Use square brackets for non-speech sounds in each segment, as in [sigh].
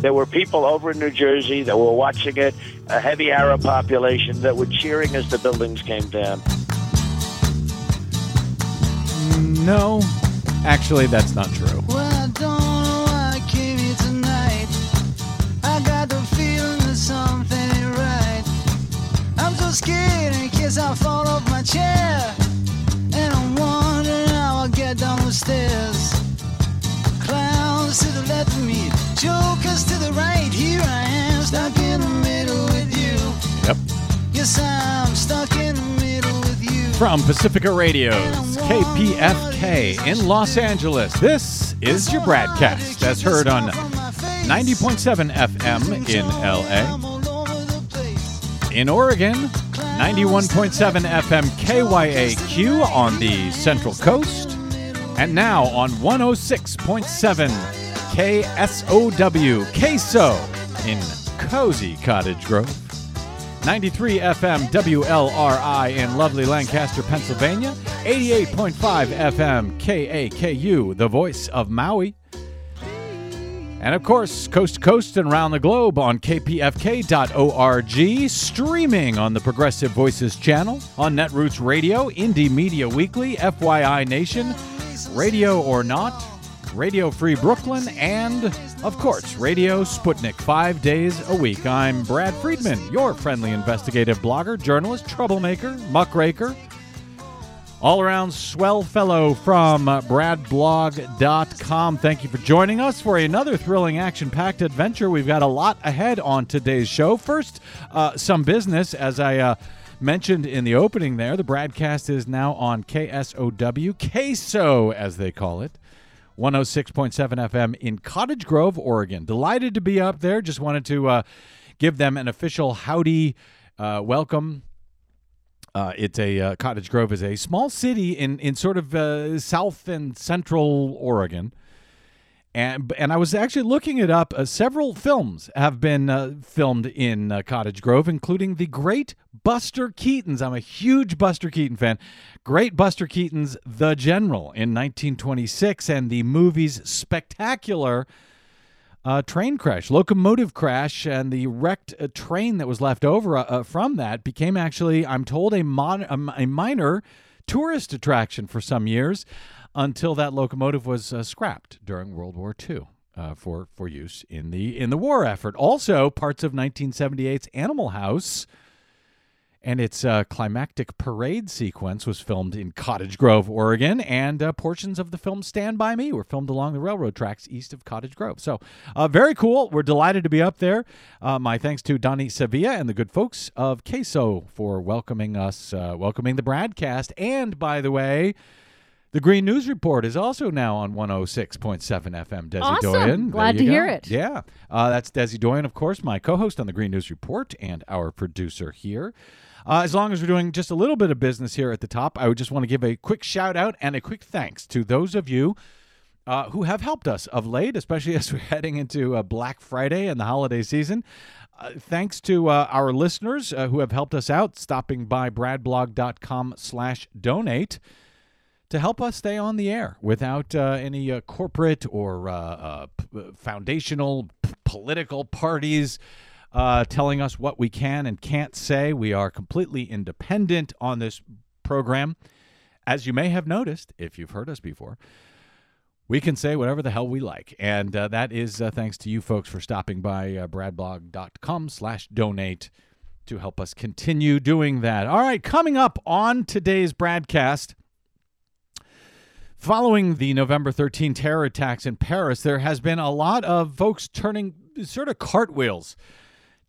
There were people over in New Jersey that were watching it, a heavy Arab population that were cheering as the buildings came down. No, actually, that's not true. Well, I don't know why I came here tonight. I got the feeling that something ain't right. I'm so scared in case I fall off my chair. And I'm wondering how I'll get down the stairs. Clowns to the left of me, jokers to the right. Here I am, stuck in the middle with you. Yep. Yes, I'm stuck in the middle with you. From Pacifica Radio's KPFK in Los Angeles, this is your broadcast as heard on 90.7 FM in LA. In Oregon, 91.7 FM KYAQ on the Central Coast, and now on 106.7 KSOW KSO in Cozy Cottage Grove. 93 FM WLRI in lovely Lancaster, Pennsylvania. 88.5 FM KAKU, the voice of Maui. And of course, coast to coast and around the globe on kpfk.org, streaming on the Progressive Voices channel, on Netroots Radio, Indie Media Weekly, FYI Nation, Radio or Not, Radio Free Brooklyn, and, of course, Radio Sputnik five days a week. I'm Brad Friedman, your friendly investigative blogger, journalist, troublemaker, muckraker, all around swell fellow from bradblog.com. Thank you for joining us for another thrilling action packed adventure. We've got a lot ahead on today's show. First, uh, some business, as I. Uh, Mentioned in the opening there, the broadcast is now on KSOW, KSO as they call it. 106.7 FM in Cottage Grove, Oregon. Delighted to be up there. Just wanted to uh, give them an official howdy uh, welcome. Uh, it's a uh, Cottage Grove is a small city in in sort of uh, south and central Oregon, and and I was actually looking it up. Uh, several films have been uh, filmed in uh, Cottage Grove, including the great Buster Keaton's. I'm a huge Buster Keaton fan. Great Buster Keaton's The General in 1926, and the movie's spectacular uh, train crash, locomotive crash, and the wrecked uh, train that was left over uh, from that became actually, I'm told, a, mon- a minor tourist attraction for some years until that locomotive was uh, scrapped during World War II. Uh, for for use in the in the war effort. Also, parts of 1978's Animal House and its uh, climactic parade sequence was filmed in Cottage Grove, Oregon, and uh, portions of the film Stand By Me were filmed along the railroad tracks east of Cottage Grove. So, uh, very cool. We're delighted to be up there. Uh, my thanks to Donnie Sevilla and the good folks of Queso for welcoming us, uh, welcoming the broadcast. And, by the way, the Green News Report is also now on 106.7 FM. Desi Awesome. Doyen. Glad to hear it. Yeah. Uh, that's Desi Doyen, of course, my co host on the Green News Report and our producer here. Uh, as long as we're doing just a little bit of business here at the top, I would just want to give a quick shout out and a quick thanks to those of you uh, who have helped us of late, especially [laughs] as we're heading into uh, Black Friday and the holiday season. Uh, thanks to uh, our listeners uh, who have helped us out, stopping by bradblog.com slash donate to help us stay on the air without uh, any uh, corporate or uh, uh, p- foundational p- political parties uh, telling us what we can and can't say. We are completely independent on this program. As you may have noticed, if you've heard us before, we can say whatever the hell we like. And uh, that is uh, thanks to you folks for stopping by uh, bradblog.com slash donate to help us continue doing that. All right, coming up on today's broadcast, Following the November 13 terror attacks in Paris, there has been a lot of folks turning sort of cartwheels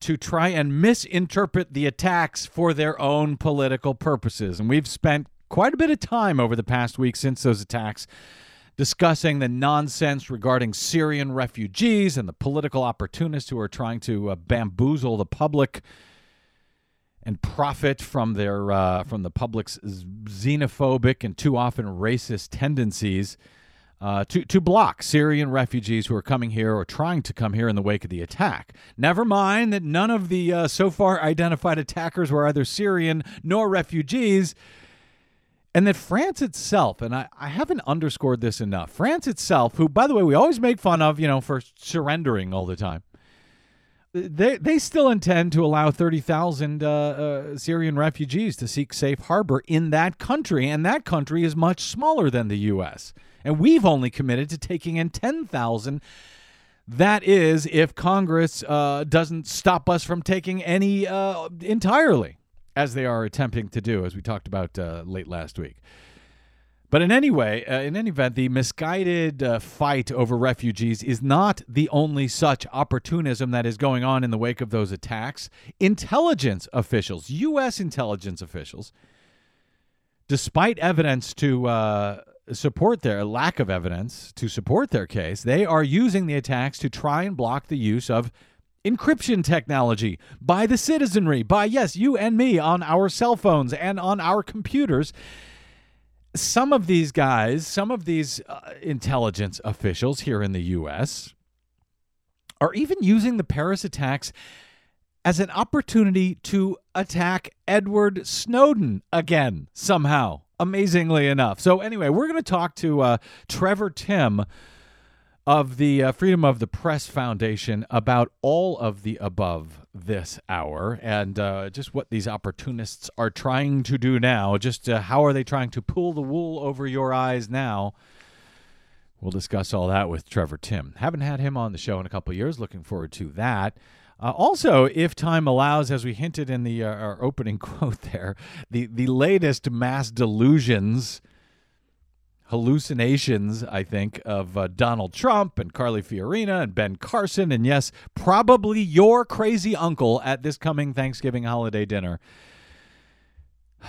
to try and misinterpret the attacks for their own political purposes. And we've spent quite a bit of time over the past week since those attacks discussing the nonsense regarding Syrian refugees and the political opportunists who are trying to uh, bamboozle the public and profit from their uh, from the public's xenophobic and too often racist tendencies uh, to to block Syrian refugees who are coming here or trying to come here in the wake of the attack. Never mind that none of the uh, so far identified attackers were either Syrian nor refugees. And that France itself, and I, I haven't underscored this enough, France itself, who, by the way, we always make fun of, you know, for surrendering all the time. They they still intend to allow 30,000 uh, uh, Syrian refugees to seek safe harbor in that country, and that country is much smaller than the U.S. And we've only committed to taking in 10,000. That is, if Congress uh, doesn't stop us from taking any uh, entirely, as they are attempting to do, as we talked about uh, late last week. But in any way, uh, in any event, the misguided uh, fight over refugees is not the only such opportunism that is going on in the wake of those attacks. Intelligence officials, U.S. intelligence officials, despite evidence to uh, support their lack of evidence to support their case, they are using the attacks to try and block the use of encryption technology by the citizenry, by, yes, you and me on our cell phones and on our computers some of these guys, some of these uh, intelligence officials here in the U.S., are even using the Paris attacks as an opportunity to attack Edward Snowden again, somehow, amazingly enough. So, anyway, we're going to talk to uh, Trevor Timm of the uh, Freedom of the Press Foundation about all of the above this hour and uh, just what these opportunists are trying to do now. Just uh, how are they trying to pull the wool over your eyes now? We'll discuss all that with Trevor Timm. Haven't had him on the show in a couple years. Looking forward to that. Uh, also, if time allows, as we hinted in the uh, our opening [laughs] quote there, the the latest mass delusions hallucinations, I think, of uh, Donald Trump and Carly Fiorina and Ben Carson, and yes, probably your crazy uncle at this coming Thanksgiving holiday dinner. [sighs]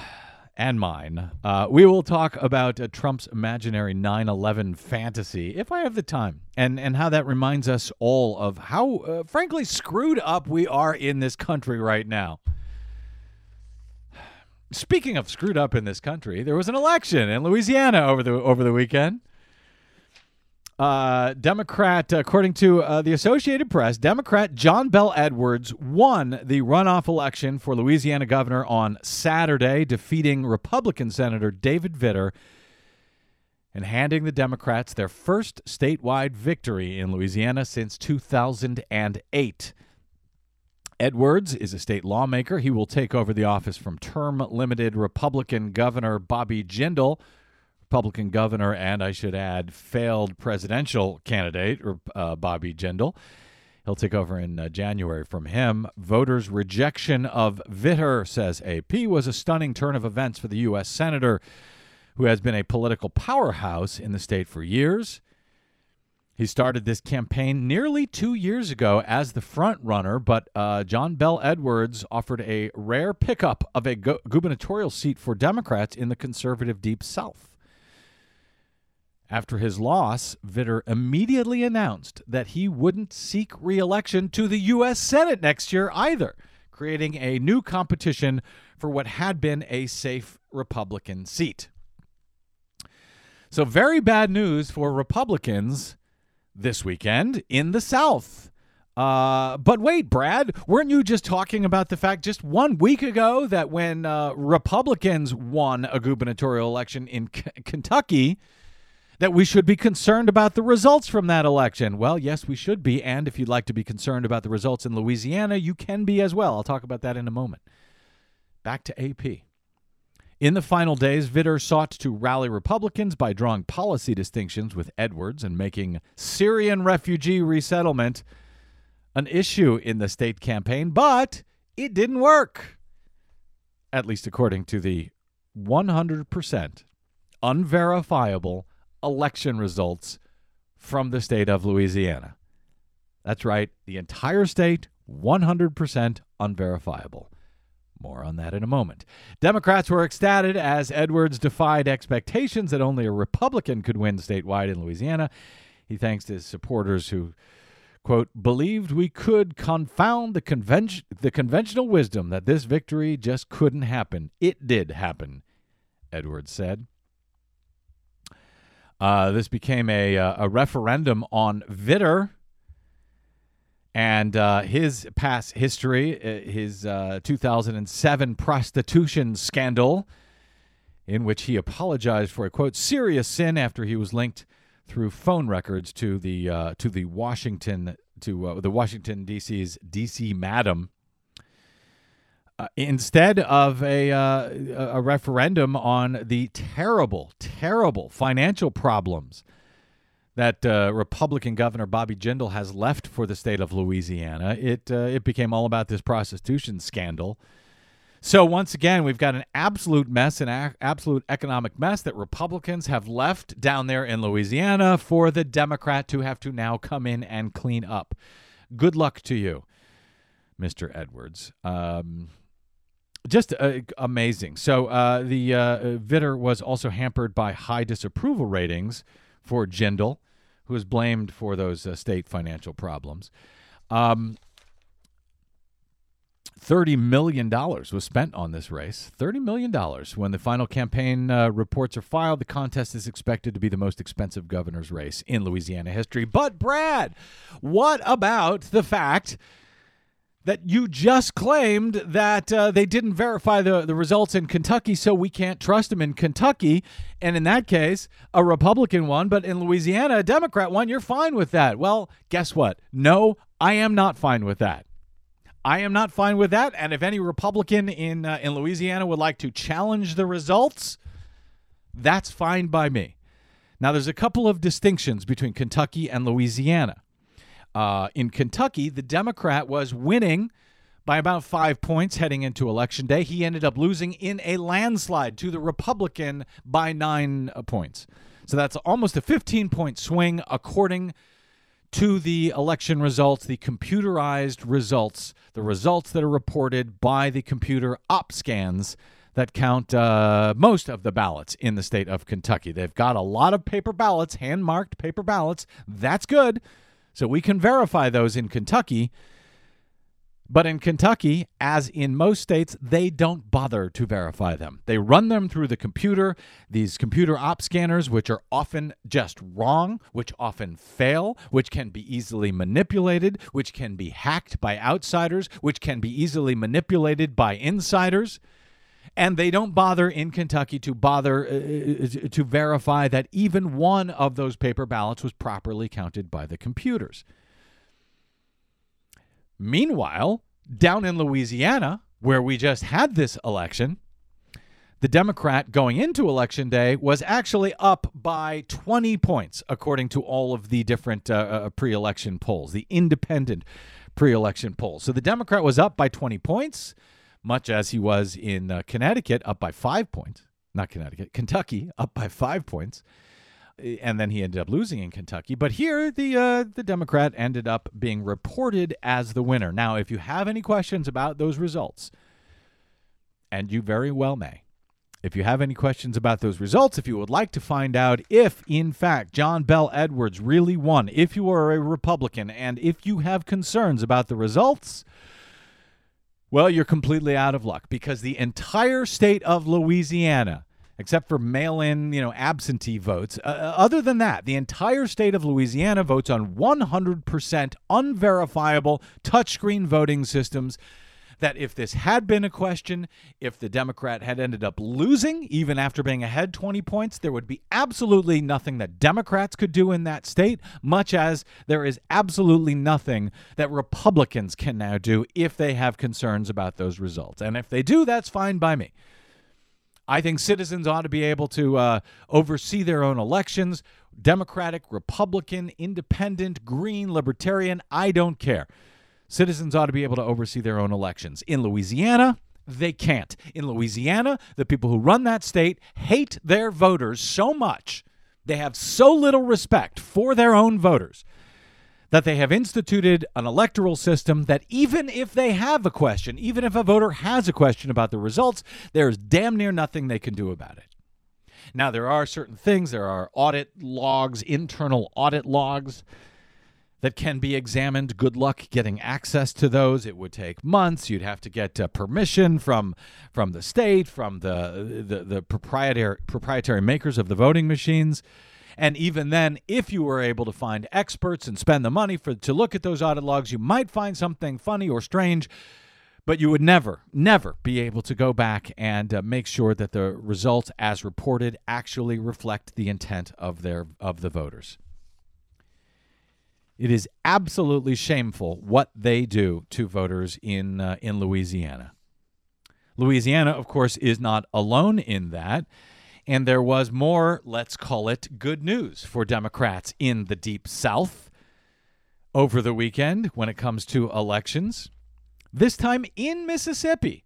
And mine. Uh, we will talk about uh, Trump's imaginary 9 11 fantasy, if I have the time, and, and how that reminds us all of how, uh, frankly, screwed up we are in this country right now. Speaking of screwed up in this country, there was an election in Louisiana over the over the weekend. Uh, Democrat, according to uh, the Associated Press, Democrat John Bel Edwards won the runoff election for Louisiana governor on Saturday, defeating Republican Senator David Vitter and handing the Democrats their first statewide victory in Louisiana since 2008. Edwards is a state lawmaker. He will take over the office from term limited Republican Governor Bobby Jindal. Republican governor, and I should add, failed presidential candidate uh, Bobby Jindal. He'll take over in uh, January from him. Voters' rejection of Vitter, says AP, was a stunning turn of events for the U.S. Senator, who has been a political powerhouse in the state for years. He started this campaign nearly two years ago as the front runner, but uh, John Bel Edwards offered a rare pickup of a gu- gubernatorial seat for Democrats in the conservative Deep South. After his loss, Vitter immediately announced that he wouldn't seek reelection to the U.S. Senate next year either, creating a new competition for what had been a safe Republican seat. So, very bad news for Republicans this weekend in the South. Uh, but wait, Brad, weren't you just talking about the fact just one week ago that when uh, Republicans won a gubernatorial election in K- Kentucky, that we should be concerned about the results from that election? Well, yes, we should be. And if you'd like to be concerned about the results in Louisiana, you can be as well. I'll talk about that in a moment. Back to AP. In the final days, Vitter sought to rally Republicans by drawing policy distinctions with Edwards and making Syrian refugee resettlement an issue in the state campaign, but it didn't work. At least according to the 100% unverifiable election results from the state of Louisiana. That's right, the entire state, 100% unverifiable. More on that in a moment. Democrats were ecstatic as Edwards defied expectations that only a Republican could win statewide in Louisiana. He thanks his supporters who, quote, believed we could confound the, the conventional wisdom that this victory just couldn't happen. It did happen, Edwards said. Uh, this became a, uh, a referendum on Vitter and uh, his past history, uh, his uh, 2007 prostitution scandal, in which he apologized for a quote serious sin after he was linked through phone records to the uh, to the Washington to uh, the Washington D.C.'s D.C. Madam. Uh, instead of a a referendum on the terrible, terrible financial problems that uh, Republican Governor Bobby Jindal has left for the state of Louisiana, it uh, it became all about this prostitution scandal. So once again, we've got an absolute mess, an a- absolute economic mess that Republicans have left down there in Louisiana for the Democrat to have to now come in and clean up. Good luck to you, Mr. Edwards. Um, just uh, amazing. So uh, the uh, Vitter was also hampered by high disapproval ratings for Jindal, who is blamed for those uh, state financial problems. Um, $30 million was spent on this race. $30 million. When the final campaign uh, reports are filed, the contest is expected to be the most expensive governor's race in Louisiana history. But, Brad, what about the fact that you just claimed that uh, they didn't verify the, the results in Kentucky, so we can't trust them in Kentucky? And in that case, a Republican won, but in Louisiana, a Democrat won. You're fine with that. Well, guess what? No, I am not fine with that. I am not fine with that. And if any Republican in uh, in Louisiana would like to challenge the results, that's fine by me. Now, there's a couple of distinctions between Kentucky and Louisiana. Uh, in Kentucky, the Democrat was winning by about five points heading into Election Day. He ended up losing in a landslide to the Republican by nine uh, points. So that's almost a 15 point swing, according to the election results, the computerized results, the results that are reported by the computer op scans that count uh, most of the ballots in the state of Kentucky. They've got a lot of paper ballots, hand marked paper ballots. That's good. So we can verify those in Kentucky. But in Kentucky, as in most states, they don't bother to verify them. They run them through the computer, these computer op scanners, which are often just wrong, which often fail, which can be easily manipulated, which can be hacked by outsiders, which can be easily manipulated by insiders. And they don't bother in Kentucky to bother uh, to verify that even one of those paper ballots was properly counted by the computers. Meanwhile, down in Louisiana, where we just had this election, the Democrat going into election day was actually up by 20 points, according to all of the different uh, uh, pre election polls, the independent pre election polls. So the Democrat was up by 20 points, much as he was in uh, Connecticut, up by five points. Not Connecticut, Kentucky, up by five points and then he ended up losing in Kentucky. But here, the uh, the Democrat ended up being reported as the winner. Now, if you have any questions about those results, and you very well may, if you have any questions about those results, if you would like to find out if, in fact, John Bel Edwards really won, if you are a Republican, and if you have concerns about the results. Well, you're completely out of luck because the entire state of Louisiana except for mail-in, you know, absentee votes. Uh, uh, other than that, the entire state of Louisiana votes on 100% unverifiable touchscreen voting systems that if this had been a question, if the Democrat had ended up losing, even after being ahead 20 points, there would be absolutely nothing that Democrats could do in that state, much as there is absolutely nothing that Republicans can now do if they have concerns about those results. And if they do, that's fine by me. I think citizens ought to be able to uh, oversee their own elections. Democratic, Republican, Independent, Green, Libertarian, I don't care. Citizens ought to be able to oversee their own elections. In Louisiana, they can't. In Louisiana, the people who run that state hate their voters so much, they have so little respect for their own voters that they have instituted an electoral system that even if they have a question, even if a voter has a question about the results, there is damn near nothing they can do about it. Now, there are certain things, there are audit logs, internal audit logs that can be examined. Good luck getting access to those. It would take months. You'd have to get uh, permission from from the state, from the the, the proprietary proprietary makers of the voting machines. And even then, if you were able to find experts and spend the money for to look at those audit logs, you might find something funny or strange, but you would never, never be able to go back and uh, make sure that the results as reported actually reflect the intent of their of the voters. It is absolutely shameful what they do to voters in uh, in Louisiana. Louisiana, of course, is not alone in that. And there was more, let's call it, good news for Democrats in the Deep South over the weekend when it comes to elections, this time in Mississippi.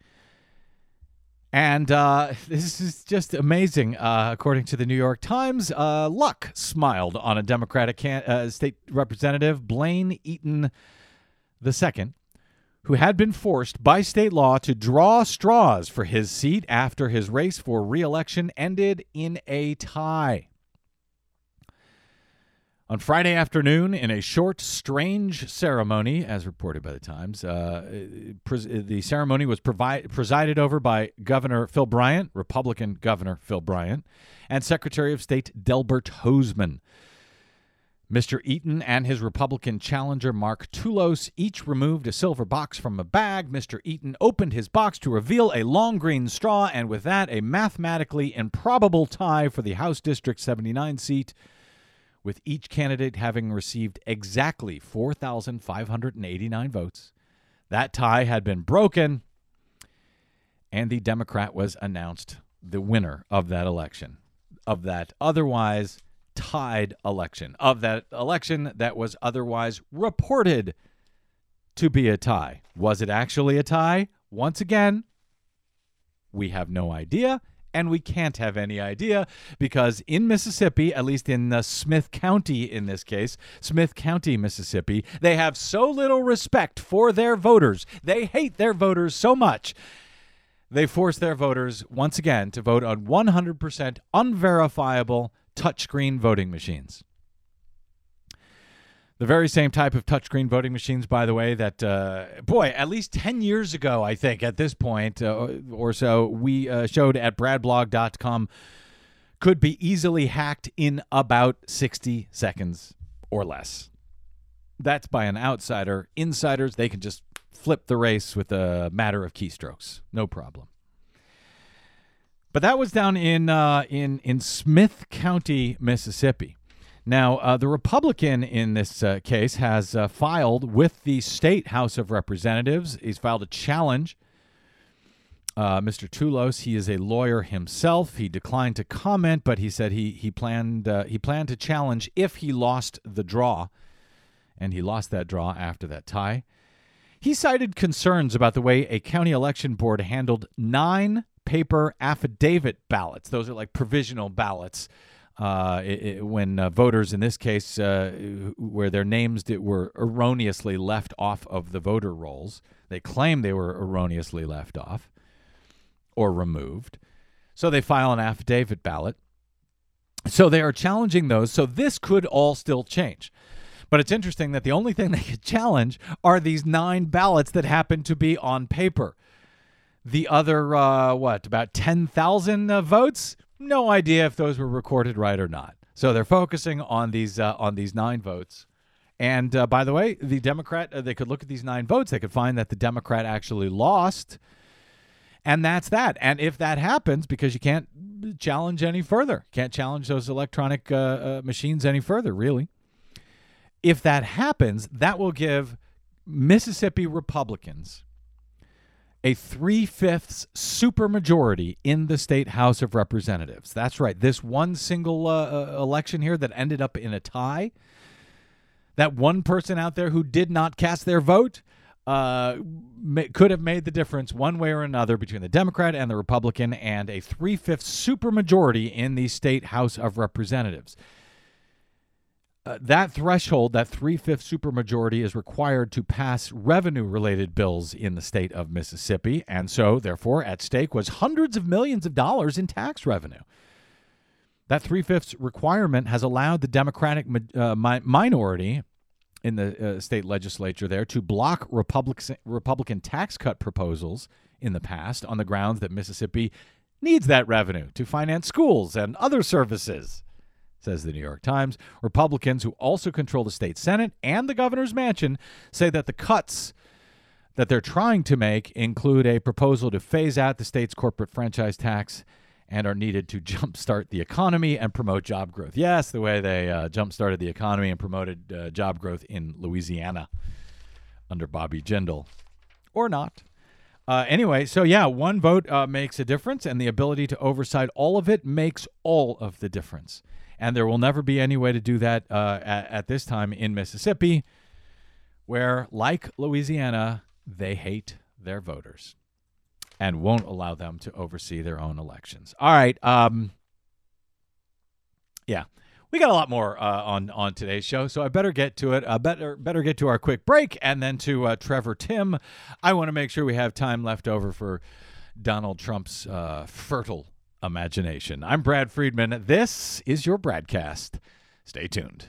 And uh, [laughs] this is just amazing. Uh, according to the New York Times, uh, luck smiled on a Democratic can- uh, state representative, Blaine Eaton II, who had been forced by state law to draw straws for his seat after his race for reelection ended in a tie. On Friday afternoon, in a short, strange ceremony, as reported by the Times, uh, pres- the ceremony was presided over by Governor Phil Bryant, Republican Governor Phil Bryant, and Secretary of State Delbert Hosemann. Mr. Eaton and his Republican challenger Mark Tullos each removed a silver box from a bag. Mr. Eaton opened his box to reveal a long green straw, and with that, a mathematically improbable tie for the House District 79 seat, with each candidate having received exactly 4,589 votes. That tie had been broken, and the Democrat was announced the winner of that election, of that otherwise tied election, of that election that was otherwise reported to be a tie. Was it actually a tie? Once again, we have no idea, and we can't have any idea because in Mississippi, at least in uh, Smith County in this case, Smith County, Mississippi, they have so little respect for their voters. They hate their voters so much. They force their voters once again to vote on 100% unverifiable touchscreen voting machines. The very same type of touchscreen voting machines, by the way, that, uh, boy, at least 10 years ago, I think, at this point uh, or so, we uh, showed at bradblog.com could be easily hacked in about 60 seconds or less. That's by an outsider. Insiders, they can just flip the race with a matter of keystrokes. No problem. But that was down in uh, in in Smith County, Mississippi. Now, uh, the Republican in this uh, case has uh, filed with the state House of Representatives. He's filed a challenge. Uh, Mr. Tullos, he is a lawyer himself. He declined to comment, but he said he he planned uh, he planned to challenge if he lost the draw, and he lost that draw after that tie. He cited concerns about the way a county election board handled nine paper affidavit ballots. Those are like provisional ballots. Uh, it, when uh, voters, in this case, uh, where their names were erroneously left off of the voter rolls, they claim they were erroneously left off or removed. So they file an affidavit ballot. So they are challenging those. So this could all still change. But it's interesting that the only thing [laughs] they could challenge are these nine ballots that happen to be on paper. The other, uh, what, about 10,000 uh, votes? No idea if those were recorded right or not. So they're focusing on these uh, on these nine votes. And uh, by the way, the Democrat, uh, they could look at these nine votes. They could find that the Democrat actually lost. And that's that. And if that happens, because you can't challenge any further, can't challenge those electronic uh, uh, machines any further, really. If that happens, that will give Mississippi Republicans a three fifths supermajority in the state House of Representatives. That's right. This one single uh, uh, election here that ended up in a tie, that one person out there who did not cast their vote uh, could have made the difference one way or another between the Democrat and the Republican, and a three fifths supermajority in the state House of Representatives. Uh, that threshold, that three fifths supermajority, is required to pass revenue related bills in the state of Mississippi. And so, therefore, at stake was hundreds of millions of dollars in tax revenue. That three fifths requirement has allowed the Democratic uh, mi- minority in the uh, state legislature there to block Republican, Republican tax cut proposals in the past on the grounds that Mississippi needs that revenue to finance schools and other services says the New York Times. Republicans who also control the state Senate and the governor's mansion say that the cuts that they're trying to make include a proposal to phase out the state's corporate franchise tax and are needed to [laughs] jumpstart the economy and promote job growth. Yes, the way they uh, jumpstarted the economy and promoted uh, job growth in Louisiana under Bobby Jindal, or not. Uh, anyway, so yeah, one vote uh, makes a difference, and the ability to oversight all of it makes all of the difference. And there will never be any way to do that uh, at, at this time in Mississippi, where, like Louisiana, they hate their voters and won't allow them to oversee their own elections. All right. Um, yeah, we got a lot more uh, on on today's show, so I better get to it. Uh, better better get to our quick break, and then to uh, Trevor Timm. I want to make sure we have time left over for Donald Trump's uh, fertile imagination. I'm Brad Friedman. This is your BradCast. Stay tuned.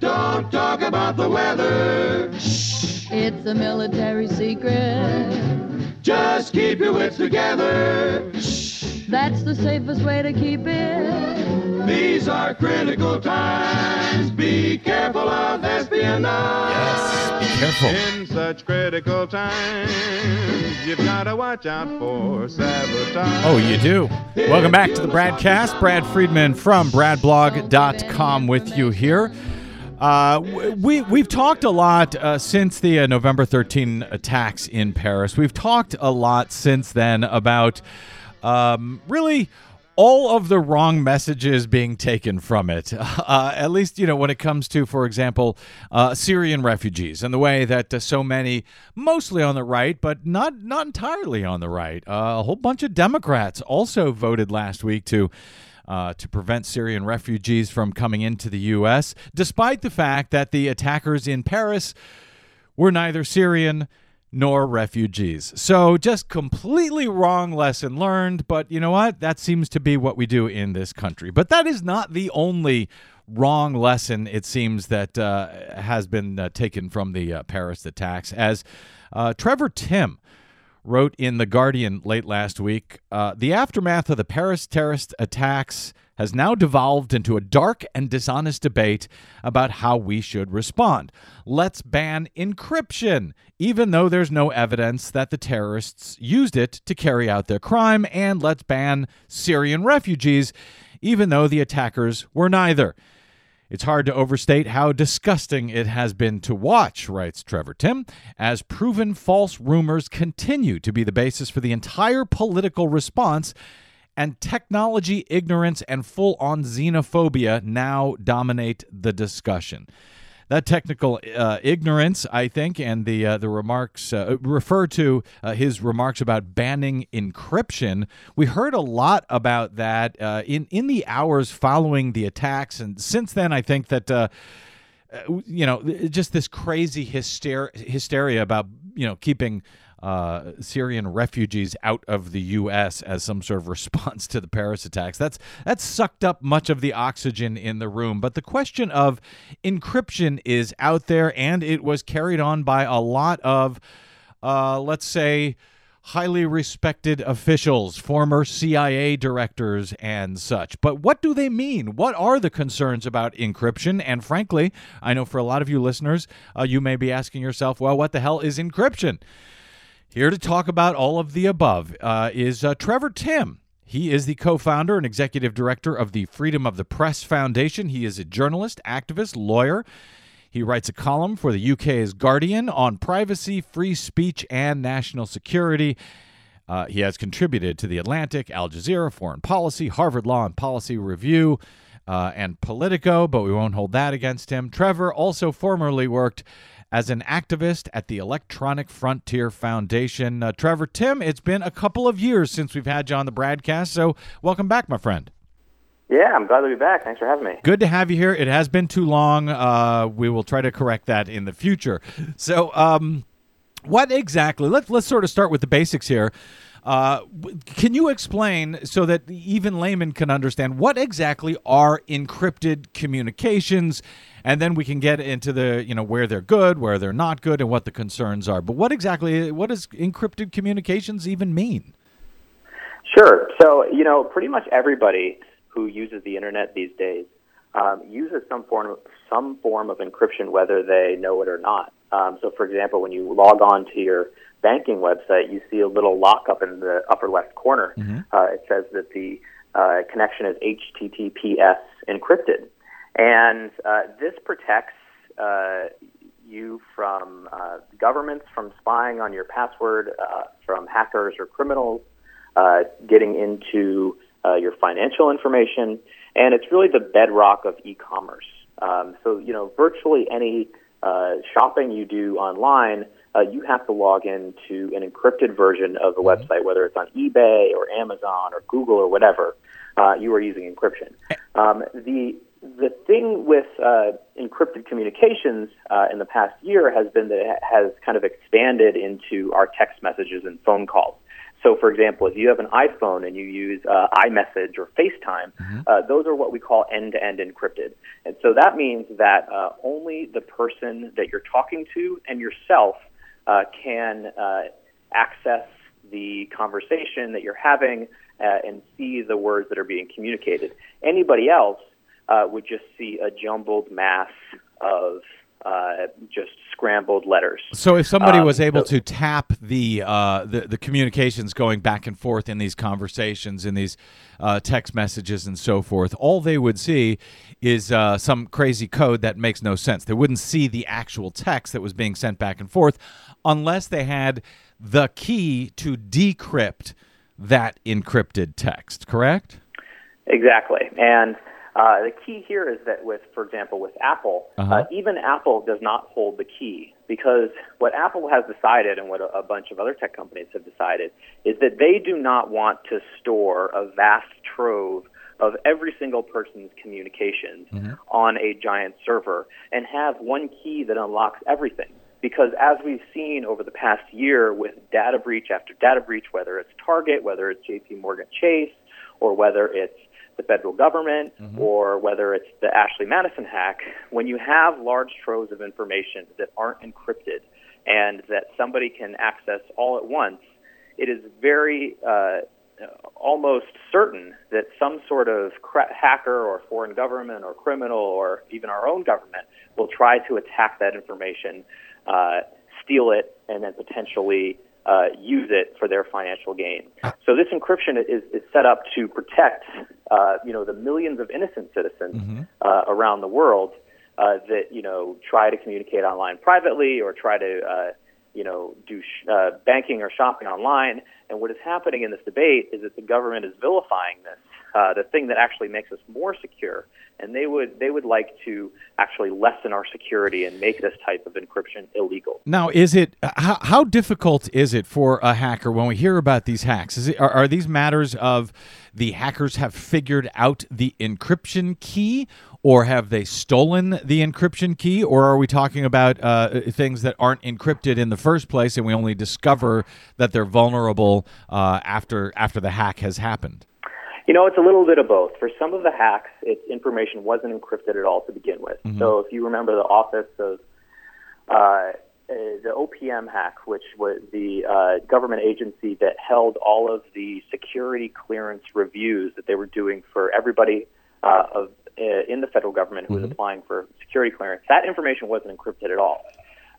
Don't talk about the weather. It's a military secret. Just keep your wits together. That's the safest way to keep it. These are critical times. Be careful of espionage. Yes, be careful. In such critical times, you've got to watch out for sabotage. Oh, you do. Welcome back to the Bradcast. Brad Friedman from bradblog.com with you here. Uh, we we've talked a lot uh, since the uh, November 13 attacks in Paris. We've talked a lot since then about um, really all of the wrong messages being taken from it. [laughs] Uh, at least you know when it comes to, for example, uh, Syrian refugees and the way that uh, so many, mostly on the right, but not not entirely on the right, a whole bunch of Democrats also voted last week to uh, to prevent Syrian refugees from coming into the U.S., despite the fact that the attackers in Paris were neither Syrian nor refugees. So, just completely wrong lesson learned, but you know what? That seems to be what we do in this country. But that is not the only wrong lesson, it seems, that uh, has been uh, taken from the uh, Paris attacks. As uh, Trevor Timm, wrote in The Guardian late last week uh, The aftermath of the Paris terrorist attacks has now devolved into a dark and dishonest debate about how we should respond. Let's ban encryption, even though there's no evidence that the terrorists used it to carry out their crime, and let's ban Syrian refugees, even though the attackers were neither. It's hard to overstate how disgusting it has been to watch, writes Trevor Timm, as proven false rumors continue to be the basis for the entire political response, and technology ignorance and full on xenophobia now dominate the discussion. That technical uh, ignorance, I think, and the uh, the remarks uh, refer to uh, his remarks about banning encryption. We heard a lot about that uh, in in the hours following the attacks, and since then, I think that uh, you know just this crazy hyster- hysteria about you know keeping uh, Syrian refugees out of the U.S. as some sort of [laughs] response to the Paris attacks. That's that's sucked up much of the oxygen in the room. But the question of encryption is out there, and it was carried on by a lot of, uh, let's say, highly respected officials, former CIA directors, and such. But what do they mean? What are the concerns about encryption? And frankly, I know for a lot of you listeners, uh, you may be asking yourself, well, what the hell is encryption? Here to talk about all of the above uh, is uh, Trevor Timm. He is the co founder and executive director of the Freedom of the Press Foundation. He is a journalist, activist, lawyer. He writes a column for the UK's Guardian on privacy, free speech, and national security. Uh, he has contributed to The Atlantic, Al Jazeera, Foreign Policy, Harvard Law and Policy Review, uh, and Politico, but we won't hold that against him. Trevor also formerly worked as an activist at the Electronic Frontier Foundation. Uh, Trevor Timm, it's been a couple of years since we've had you on the broadcast, so welcome back, my friend. Yeah, I'm glad to be back. Thanks for having me. Good to have you here. It has been too long. Uh, we will try to correct that in the future. So, um, what exactly? Let's let's sort of start with the basics here. Uh, can you explain so that even laymen can understand what exactly are encrypted communications? And then we can get into the, you know, where they're good, where they're not good, and what the concerns are. But what exactly, what does encrypted communications even mean? Sure. So, you know, pretty much everybody who uses the internet these days um, uses some form of, some form of encryption, whether they know it or not. Um, so, for example, when you log on to your banking website, you see a little lock up in the upper left corner. Mm-hmm. Uh, it says that the uh, connection is HTTPS encrypted, and uh, this protects uh, you from uh, governments from spying on your password, uh, from hackers or criminals getting into your financial information, and it's really the bedrock of e-commerce. Um, so, you know, virtually any uh, shopping you do online, uh, you have to log into an encrypted version of the mm-hmm. website, whether it's on eBay or Amazon or Google or whatever. Uh, you are using encryption. Um, the the thing with uh, encrypted communications uh, in the past year has been that it has kind of expanded into our text messages and phone calls. So, for example, if you have an iPhone and you use uh, iMessage or FaceTime, mm-hmm. uh, those are what we call end-to-end encrypted. And so that means that uh, only the person that you're talking to and yourself uh, can uh, access the conversation that you're having uh, and see the words that are being communicated. Anybody else would just see a jumbled mass of uh, just scrambled letters. So, if somebody um, was able so, to tap the, uh, the, the communications going back and forth in these conversations, in these uh, text messages, and so forth, all they would see is uh, some crazy code that makes no sense. They wouldn't see the actual text that was being sent back and forth, unless they had the key to decrypt that encrypted text. Correct? Exactly, and uh, the key here is that with, for example, with Apple, uh-huh. uh, even Apple does not hold the key because what Apple has decided and what a, a bunch of other tech companies have decided is that they do not want to store a vast trove of every single person's communications mm-hmm. on a giant server and have one key that unlocks everything. Because as we've seen over the past year with data breach after data breach, whether it's Target, whether it's JP Morgan Chase, or whether it's the federal government mm-hmm. or whether it's the Ashley Madison hack, when you have large troves of information that aren't encrypted and that somebody can access all at once, it is very uh, almost certain that some sort of cra- hacker or foreign government or criminal or even our own government will try to attack that information, uh, steal it, and then potentially uh, use it for their financial gain. So this encryption is, is set up to protect, uh, you know, the millions of innocent citizens mm-hmm. uh, around the world uh, that you know try to communicate online privately or try to, uh, you know, do sh- uh, banking or shopping online. And what is happening in this debate is that the government is vilifying this uh, the thing that actually makes us more secure. And they would they would like to actually lessen our security and make this type of encryption illegal. Now, is it how, how difficult is it for a hacker when we hear about these hacks? It are, are these matters of the hackers have figured out the encryption key, or have they stolen the encryption key, or are we talking about uh, things that aren't encrypted in the first place, and we only discover that they're vulnerable uh, after after the hack has happened? You know, it's a little bit of both. For some of the hacks, its information wasn't encrypted at all to begin with. Mm-hmm. So if you remember the office of uh, the OPM hack, which was the uh, government agency that held all of the security clearance reviews that they were doing for everybody uh, of, uh, in the federal government who mm-hmm. was applying for security clearance, that information wasn't encrypted at all.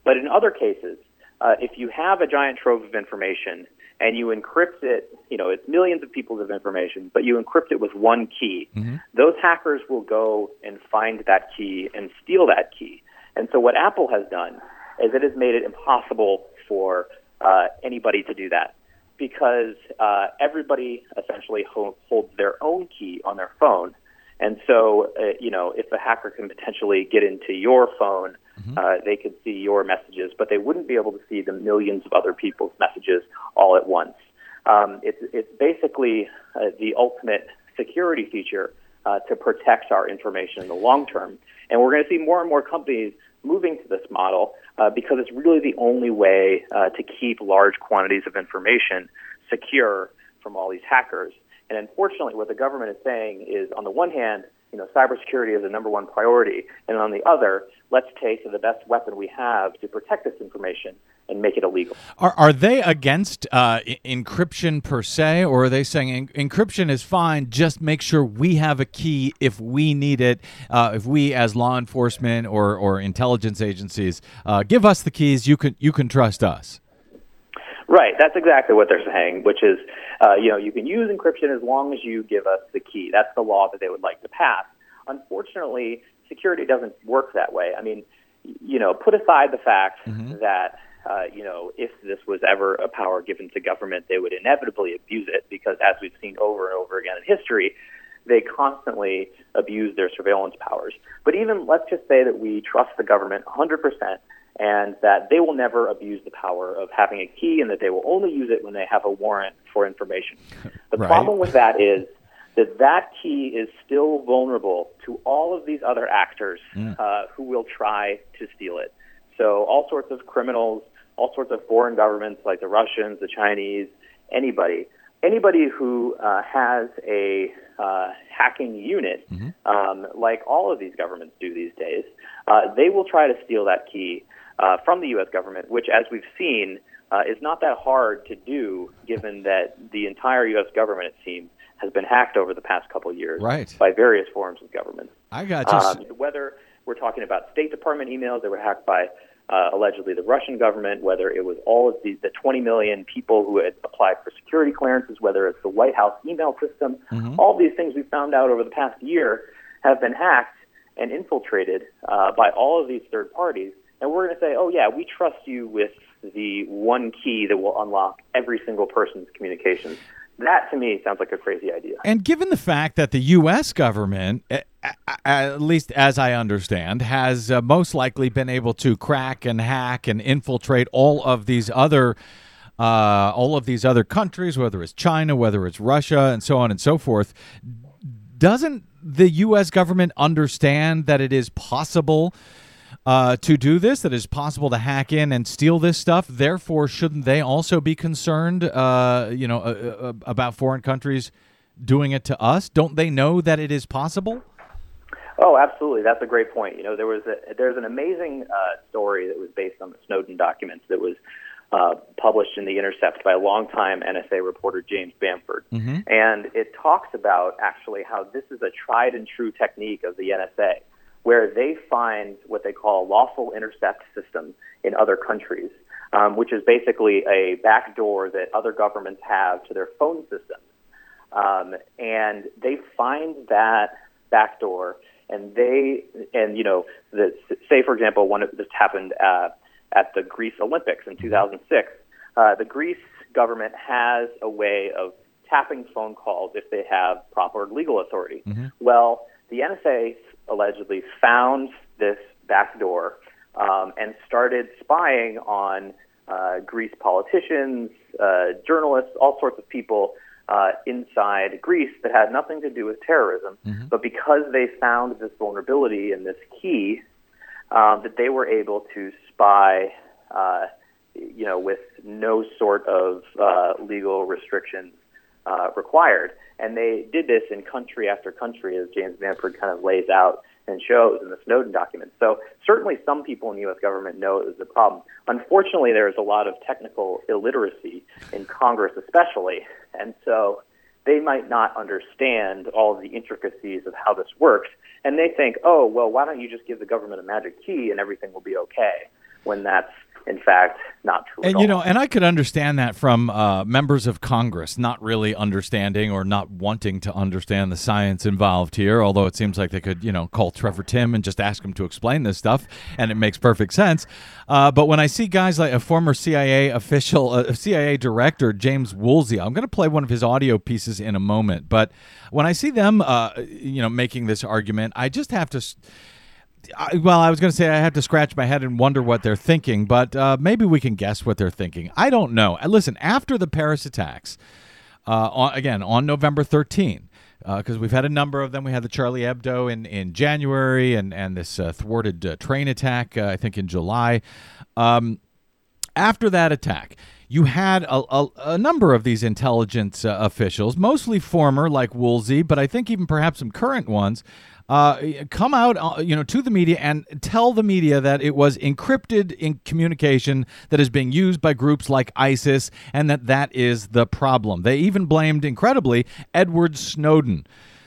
But in other cases, uh, if you have a giant trove of information and you encrypt it, you know, it's millions of people's of information, but you encrypt it with one key, mm-hmm. those hackers will go and find that key and steal that key. And so what Apple has done is it has made it impossible for uh, anybody to do that because uh, everybody essentially ho- holds their own key on their phone. And so, uh, you know, if a hacker can potentially get into your phone Mm-hmm. Uh, they could see your messages, but they wouldn't be able to see the millions of other people's messages all at once. Um, it's, it's basically uh, the ultimate security feature uh, to protect our information in the long term. And we're going to see more and more companies moving to this model uh, because it's really the only way uh, to keep large quantities of information secure from all these hackers. And unfortunately, what the government is saying is, on the one hand, you know, cybersecurity is the number one priority, and on the other, let's take the best weapon we have to protect this information and make it illegal. Are, are they against uh, e- encryption per se, or are they saying en- encryption is fine? Just make sure we have a key if we need it. Uh, if we, as law enforcement or, or intelligence agencies, uh, give us the keys, you can you can trust us. Right, that's exactly what they're saying, which is, uh, you know, you can use encryption as long as you give us the key. That's the law that they would like to pass. Unfortunately, security doesn't work that way. I mean, you know, put aside the fact that, uh, you know, if this was ever a power given to government, they would inevitably abuse it because, as we've seen over and over again in history, they constantly abuse their surveillance powers. But even let's just say that we trust the government 100% and that they will never abuse the power of having a key and that they will only use it when they have a warrant for information. [laughs] The Right. problem with that is that that key is still vulnerable to all of these other actors uh, who will try to steal it. So all sorts of criminals, all sorts of foreign governments like the Russians, the Chinese, anybody, anybody who uh, has a uh, hacking unit, um, like all of these governments do these days, uh, they will try to steal that key uh, from the U.S. government, which, as we've seen, uh, is not that hard to do, given that the entire U.S. government, it seems, has been hacked over the past couple of years Right. by various forms of government. I got you. Um, whether we're talking about State Department emails that were hacked by uh, allegedly the Russian government, whether it was all of the, the 20 million people who had applied for security clearances, whether it's the White House email system, all these things we found out over the past year have been hacked and infiltrated uh, by all of these third parties. And we're going to say, oh, yeah, we trust you with the one key that will unlock every single person's communications. That, to me, sounds like a crazy idea. And given the fact that the U.S. government, at least as I understand, has uh, most likely been able to crack and hack and infiltrate all of these other. Uh, all of these other countries, whether it's China, whether it's Russia, and so on and so forth, doesn't the U.S. government understand that it is possible uh, to do this, that is possible to hack in and steal this stuff? Therefore, shouldn't they also be concerned, uh, you know, uh, uh, about foreign countries doing it to us? Don't they know that it is possible? Oh, absolutely. That's a great point. You know, there was a, there's an amazing uh, story that was based on the Snowden documents that was uh, published in The Intercept by a longtime NSA reporter James Bamford. And it talks about actually how this is a tried and true technique of the NSA, where they find what they call lawful intercept systems in other countries, um, which is basically a backdoor that other governments have to their phone systems. Um, and they find that backdoor and they and you know the say for example one of this happened uh, at the Greece Olympics in 2006 uh, the Greece government has a way of tapping phone calls if they have proper legal authority well the NSA allegedly found this backdoor um, and started spying on uh, Greece politicians, uh, journalists, all sorts of people uh, inside Greece that had nothing to do with terrorism. But because they found this vulnerability and this key, um, that they were able to spy, uh, you know, with no sort of uh, legal restrictions uh, required. And they did this in country after country, as James Bamford kind of lays out and shows in the Snowden documents. So certainly some people in the U.S. government know it was a problem. Unfortunately, there is a lot of technical illiteracy in Congress, especially, and so they might not understand all of the intricacies of how this works, and they think, oh, well, why don't you just give the government a magic key and everything will be okay? When that's in fact not true. at And you know, and I could understand that from uh, members of Congress not really understanding or not wanting to understand the science involved here. Although it seems like they could, you know, call Trevor Timm and just ask him to explain this stuff, and it makes perfect sense. Uh, but when I see guys like a former CIA official, uh, CIA director James Woolsey, I'm going to play one of his audio pieces in a moment. But when I see them, uh, you know, making this argument, I just have to. I, well, I was going to say I have to scratch my head and wonder what they're thinking, but uh, maybe we can guess what they're thinking. I don't know. Uh, Listen, after the Paris attacks, uh, on, again on November 13, because we've had a number of them. We had the Charlie Hebdo in, in January and and this uh, thwarted uh, train attack, uh, I think in July. Um, after that attack, you had a, a, a number of these intelligence uh, officials, mostly former like Woolsey, but I think even perhaps some current ones, uh, come out, uh, you know, to the media and tell the media that it was encrypted in communication that is being used by groups like ISIS, and that that is the problem. They even blamed, incredibly, Edward Snowden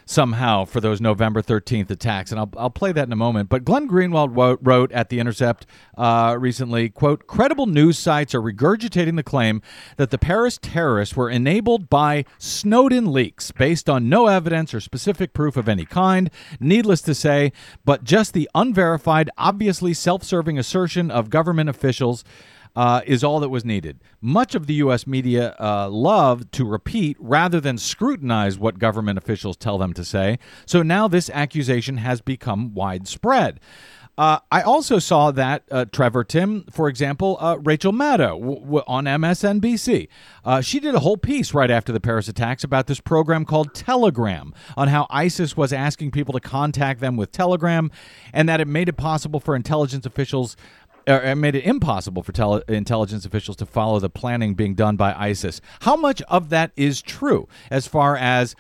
somehow for those November 13th attacks. And I'll, I'll play that in a moment. But Glenn Greenwald wrote, at The Intercept uh, recently, quote, credible news sites are regurgitating the claim that the Paris terrorists were enabled by Snowden leaks based on no evidence or specific proof of any kind. Needless to say, but just the unverified, obviously self-serving assertion of government officials uh, is all that was needed. Much of the U.S. media uh, love to repeat rather than scrutinize what government officials tell them to say. So now this accusation has become widespread. Uh, I also saw that uh, Trevor Timm, for example, uh, Rachel Maddow w- w- on MSNBC. Uh, she did a whole piece right after the Paris attacks about this program called Telegram, on how ISIS was asking people to contact them with Telegram, and that it made it possible for intelligence officials uh, made it impossible for tele- intelligence officials to follow the planning being done by ISIS. How much of that is true as far as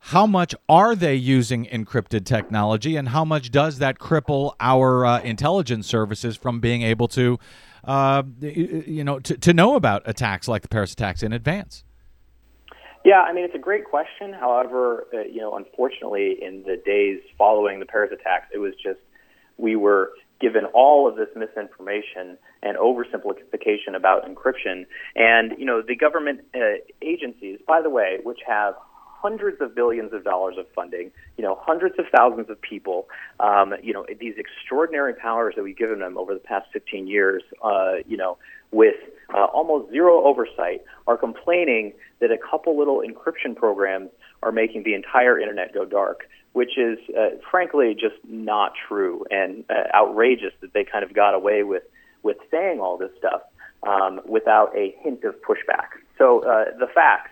how much are they using encrypted technology and how much does that cripple our uh, intelligence services from being able to uh, you know to, to know about attacks like the paris attacks in advance yeah, I mean it's a great question. However, uh, you know, unfortunately, in the days following the Paris attacks, it was just we were given all of this misinformation and oversimplification about encryption. And, you know, the government uh, agencies, by the way, which have hundreds of billions of dollars of funding, you know, hundreds of thousands of people, um, you know, these extraordinary powers that we've given them over the past 15 years, uh, you know, with uh, almost zero oversight, are complaining that a couple little encryption programs are making the entire internet go dark which is uh, frankly just not true and uh, outrageous that they kind of got away with with saying all this stuff um, without a hint of pushback. So uh, the facts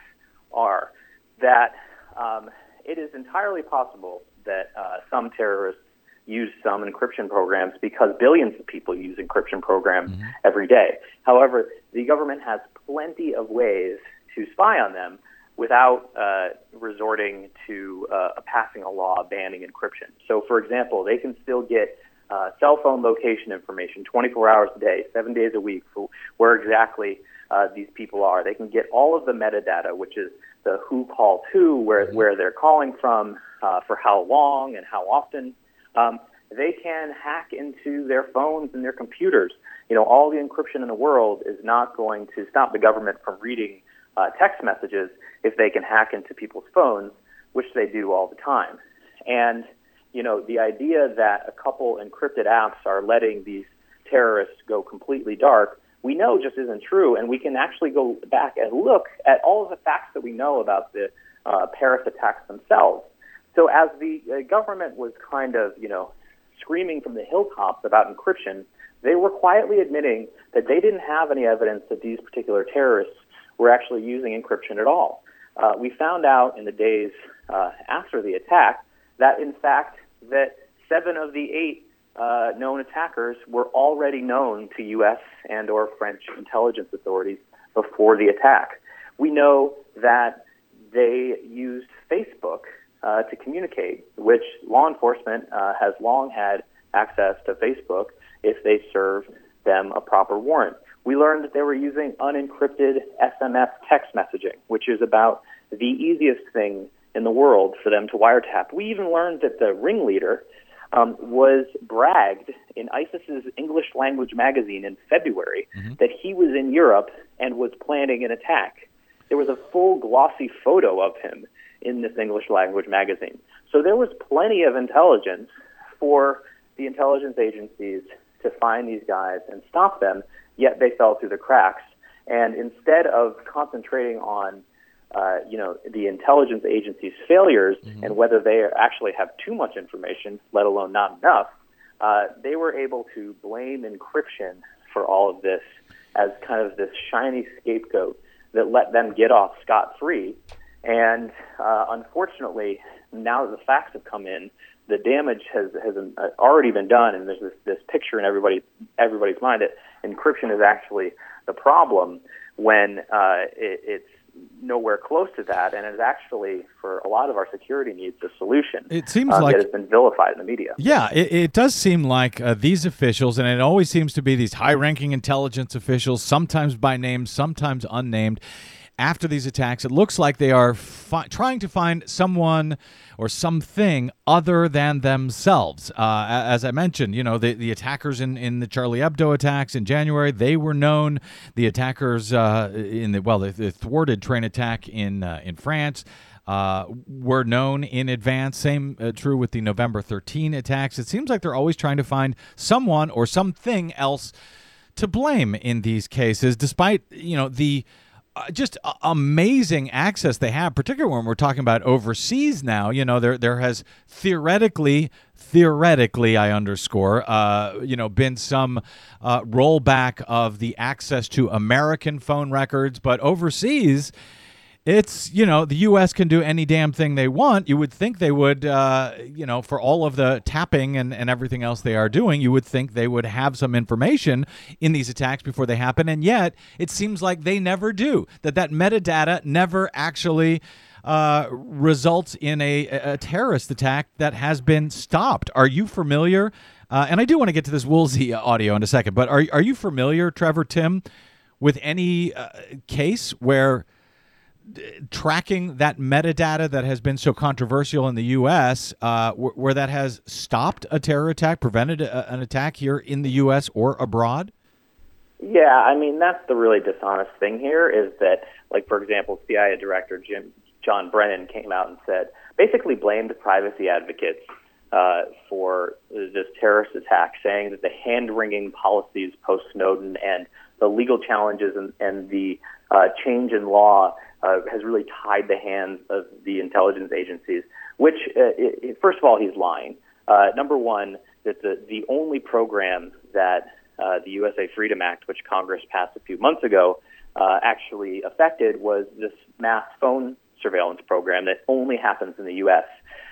are that um, it is entirely possible that uh, some terrorists use some encryption programs because billions of people use encryption programs mm-hmm. every day. However, the government has plenty of ways to spy on them without uh, resorting to uh, passing a law banning encryption. So, for example, they can still get uh, cell phone location information 24 hours a day, seven days a week, for where exactly uh, these people are. They can get all of the metadata, which is the who called who, where, mm-hmm. where they're calling from, uh, for how long and how often. Um, they can hack into their phones and their computers. You know, all the encryption in the world is not going to stop the government from reading uh, text messages if they can hack into people's phones, which they do all the time. And, you know, the idea that a couple encrypted apps are letting these terrorists go completely dark, we know just isn't true. And we can actually go back and look at all of the facts that we know about the uh, Paris attacks themselves. So as the uh, government was kind of, you know, screaming from the hilltops about encryption, they were quietly admitting that they didn't have any evidence that these particular terrorists were actually using encryption at all. Uh, we found out in the days uh, after the attack that, in fact, that seven of the eight uh, known attackers were already known to U.S. and or French intelligence authorities before the attack. We know that they used Facebook uh, to communicate, which law enforcement uh, has long had access to Facebook if they serve them a proper warrant we learned that they were using unencrypted SMS text messaging, which is about the easiest thing in the world for them to wiretap. We even learned that the ringleader um, was bragged in ISIS's English language magazine in February mm-hmm. that he was in Europe and was planning an attack. There was a full glossy photo of him in this English language magazine. So there was plenty of intelligence for the intelligence agencies to find these guys and stop them yet they fell through the cracks. And instead of concentrating on, uh, you know, the intelligence agency's failures mm-hmm. and whether they actually have too much information, let alone not enough, uh, they were able to blame encryption for all of this as kind of this shiny scapegoat that let them get off scot free. And uh, unfortunately, now that the facts have come in, the damage has has uh, already been done, and there's this, this picture in everybody everybody's mind that encryption is actually the problem when uh, it, it's nowhere close to that, and is actually for a lot of our security needs a solution. It seems um, like it's been vilified in the media. Yeah, it, it does seem like uh, these officials, and it always seems to be these high-ranking intelligence officials, sometimes by name, sometimes unnamed. After these attacks, it looks like they are fi- trying to find someone or something other than themselves. Uh, as I mentioned, you know, the, the attackers in, in the Charlie Hebdo attacks in January, they were known. The attackers uh, in the, well, the, the thwarted train attack in, uh, in France, uh, were known in advance. Same uh, true with the November 13 attacks. It seems like they're always trying to find someone or something else to blame in these cases, despite you know the. Uh, just uh, amazing access they have, particularly when we're talking about overseas now. You know, there there has theoretically, theoretically, I underscore, uh, you know, been some uh, rollback of the access to American phone records, but overseas, it's you know the U.S. can do any damn thing they want. You would think they would, uh, you know, for all of the tapping and, and everything else they are doing, you would think they would have some information in these attacks before they happen, and yet it seems like they never do. That that metadata never actually uh, results in a, a terrorist attack that has been stopped. Are you familiar? Uh, and I do want to get to this Woolsey audio in a second, but are are you familiar, Trevor Timm, with any uh, case where tracking that metadata that has been so controversial in the U.S., uh, where, where, that has stopped a terror attack, prevented a, an attack here in the U.S. or abroad? Yeah, I mean that's the really dishonest thing here is that, like for example, CIA Director Jim John Brennan came out and said basically blamed privacy advocates uh, for this terrorist attack, saying that the hand wringing policies post Snowden and the legal challenges and, and the uh, change in law uh, has really tied the hands of the intelligence agencies. Which, uh, it, it, first of all, he's lying. Uh, number one, that the the only program that uh, the USA Freedom Act, which Congress passed a few months ago, uh, actually affected was this mass phone surveillance program that only happens in the U.S.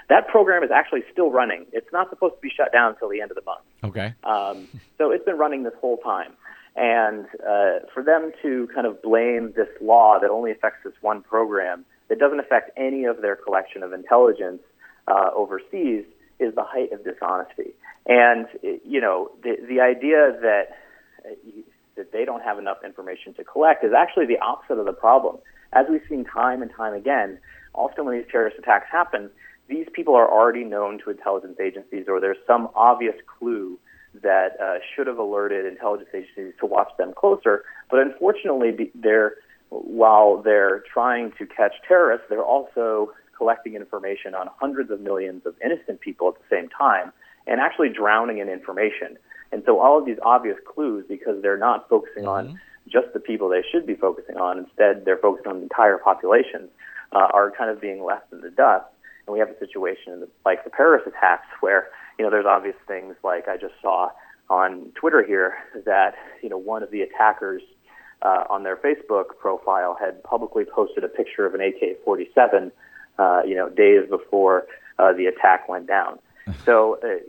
That program is actually still running. It's not supposed to be shut down until the end of the month. Okay. Um, so it's been running this whole time. And uh, for them to kind of blame this law that only affects this one program, that doesn't affect any of their collection of intelligence uh, overseas, is the height of dishonesty. And you know, the the idea that uh, that they don't have enough information to collect is actually the opposite of the problem. As we've seen time and time again, often when these terrorist attacks happen, these people are already known to intelligence agencies, or there's some obvious clue that uh, should have alerted intelligence agencies to watch them closer. But unfortunately, they're while they're trying to catch terrorists, they're also collecting information on hundreds of millions of innocent people at the same time and actually drowning in information. And so all of these obvious clues, because they're not focusing mm-hmm. on just the people they should be focusing on, instead they're focusing on the entire population, uh, are kind of being left in the dust. And we have a situation the, like the Paris attacks where you know, there's obvious things like I just saw on Twitter here that, you know, one of the attackers uh, on their Facebook profile had publicly posted a picture of an AK-47, uh, you know, days before uh, the attack went down. [laughs] So, uh,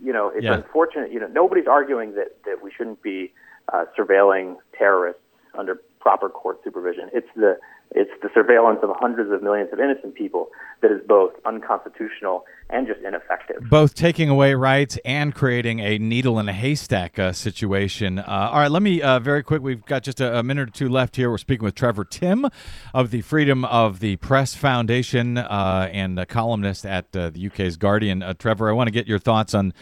you know, it's yeah. unfortunate. You know, nobody's arguing that that we shouldn't be uh, surveilling terrorists under proper court supervision. It's the it's the surveillance of hundreds of millions of innocent people that is both unconstitutional and just ineffective. Both taking away rights and creating a needle in a haystack uh, situation. Uh, all right, let me uh, very quick. We've got just a, a, minute or two left here. We're speaking with Trevor Timm of the Freedom of the Press Foundation uh, and a columnist at uh, the UK's Guardian. Uh, Trevor, I want to get your thoughts on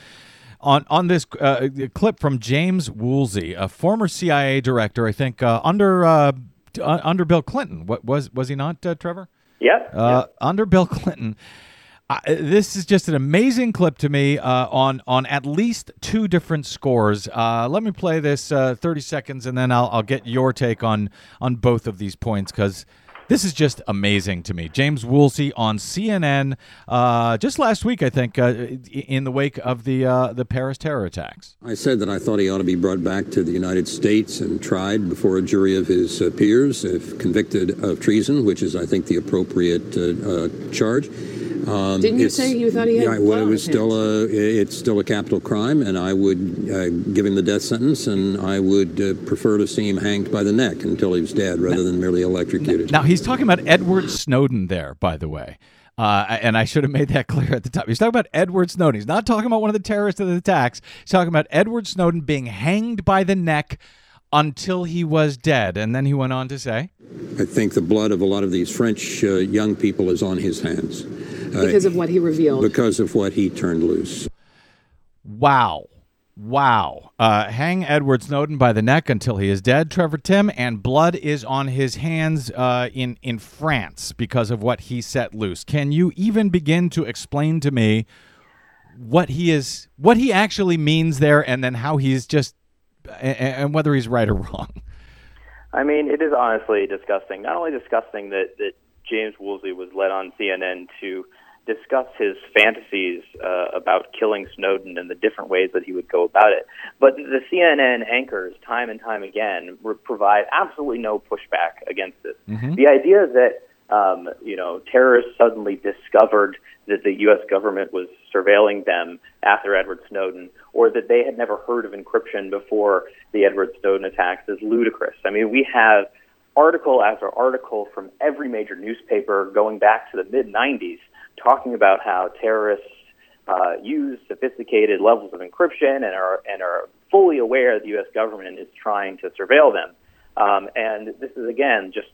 on on this uh, clip from James Woolsey, a former CIA director, I think uh, under uh, under Bill Clinton. What was was he not, uh, Trevor? Yeah. Uh, under Bill Clinton. this is just an amazing clip to me uh, on on at least two different scores. let me play this 30 seconds, and then I'll, I'll get your take on on both of these points because this is just amazing to me. James Woolsey on CNN uh, just last week, I think, uh, in the wake of the uh, the Paris terror attacks. I said that I thought he ought to be brought back to the United States and tried before a jury of his uh, peers if convicted of treason, which is, I think, the appropriate uh, uh, charge. Um, Didn't you say you thought he had Yeah, well, it was still a it's still a capital crime, and I would uh, give him the death sentence, and I would uh, prefer to see him hanged by the neck until he was dead, rather than merely electrocuted. Now he's talking about Edward Snowden there, by the way. Uh, and I should have made that [laughs] clear at the top. He's talking about Edward Snowden. He's not talking about one of the terrorists of the attacks. He's talking about Edward Snowden being hanged by the neck until he was dead. And then he went on to say, I think the blood of a lot of these French uh, young people is on his hands uh, Because of what he revealed. because of what he turned loose. Wow. Wow. Uh, hang Edward Snowden by the neck until he is dead, Trevor Timm, and blood is on his hands uh, in, in France because of what he set loose. Can you even begin to explain to me what he is, what he actually means there, and then how he's just, and, and whether he's right or wrong? I mean, it is honestly disgusting. Not only disgusting that, that James Woolsey was led on CNN to discuss his fantasies uh, about killing Snowden and the different ways that he would go about it, but the CNN anchors, time and time again, re- provide absolutely no pushback against this. The idea that um, you know terrorists suddenly discovered that the U.S. government was surveilling them after Edward Snowden, or that they had never heard of encryption before the Edward Snowden attacks is ludicrous. I mean, we have article after article from every major newspaper going back to the mid 90s talking about how terrorists uh, use sophisticated levels of encryption and are and are fully aware the U.S. government is trying to surveil them. Um, and this is again just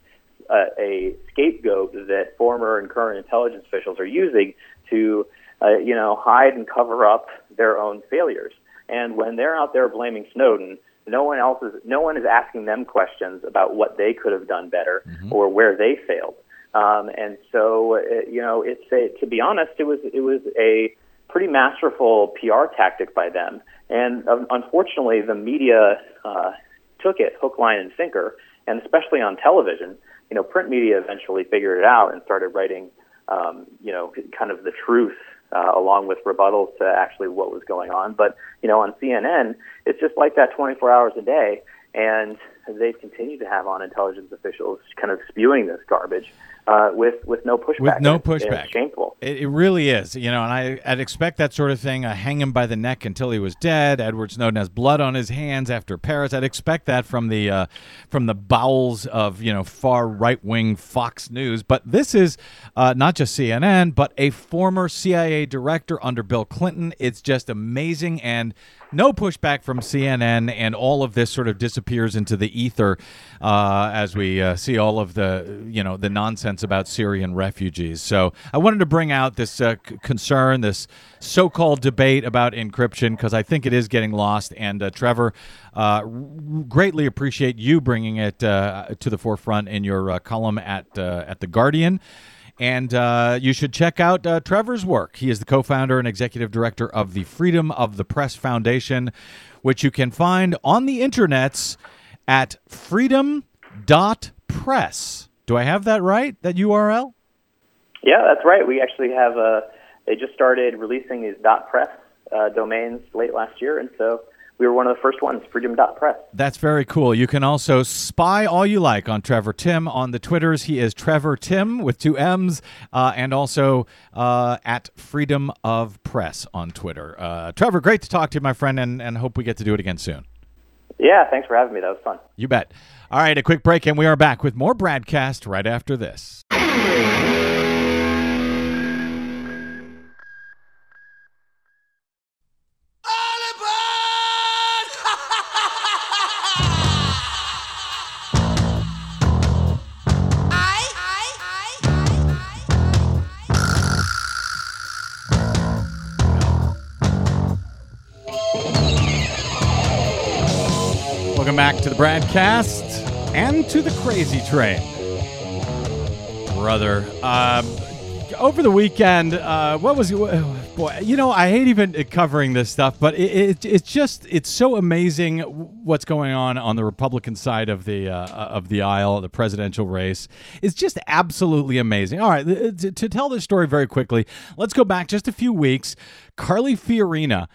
uh, a scapegoat that former and current intelligence officials are using to, uh, you know, hide and cover up their own failures. And when they're out there blaming Snowden, no one else is no one is asking them questions about what they could have done better or where they failed. Um, and so, uh, you know, it's a, to be honest, it was it was a pretty masterful PR tactic by them. And um, unfortunately, the media uh, took it hook, line, and sinker. And especially on television, you know, print media eventually figured it out and started writing, um, you know, kind of the truth uh, along with rebuttals to actually what was going on. But you know, on CNN, it's just like that 24 hours a day, and they've continued to have on intelligence officials kind of spewing this garbage uh, with with no pushback. With no pushback. it's shameful. It, it really is, you know, and I, I'd expect that sort of thing. Uh, hang him by the neck until he was dead. Edward Snowden has blood on his hands after Paris. I'd expect that from the uh, from the bowels of you know far right wing Fox News. But this is uh, not just CNN, but a former CIA director under Bill Clinton. It's just amazing and no pushback from CNN, and all of this sort of disappears into the ether uh, as we uh, see all of the you know the nonsense about Syrian refugees. So I wanted to bring out this uh, c- concern, this so-called debate about encryption, because I think it is getting lost. And uh, Trevor, uh, greatly appreciate you bringing it uh, to the forefront in your column at at the Guardian. And uh, you should check out uh, Trevor's work. He is the co founder and executive director of the Freedom of the Press Foundation, which you can find on the internets at freedom.press. Do I have that right? That URL? Yeah, that's right. We actually have uh, they just started releasing these dot .press uh, domains late last year, and so we were one of the first ones, freedom.press. That's very cool. You can also spy all you like on Trevor Timm on the Twitters. He is Trevor Timm with two M's, uh, and also uh, at Freedom of Press on Twitter. Uh, Trevor, great to talk to you, my friend, and, and hope we get to do it again soon. Yeah, thanks for having me. That was fun. You bet. All right, a quick break, and we are back with more BradCast right after this. Welcome back to the BradCast and to the crazy train. Brother, um, over the weekend, uh, what was boy? You know, I hate even covering this stuff, but it, it, it's just it's so amazing what's going on on the Republican side of the uh, of the aisle, the presidential race. It's just absolutely amazing. All right, to, to tell this story very quickly, let's go back just a few weeks. Carly Fiorina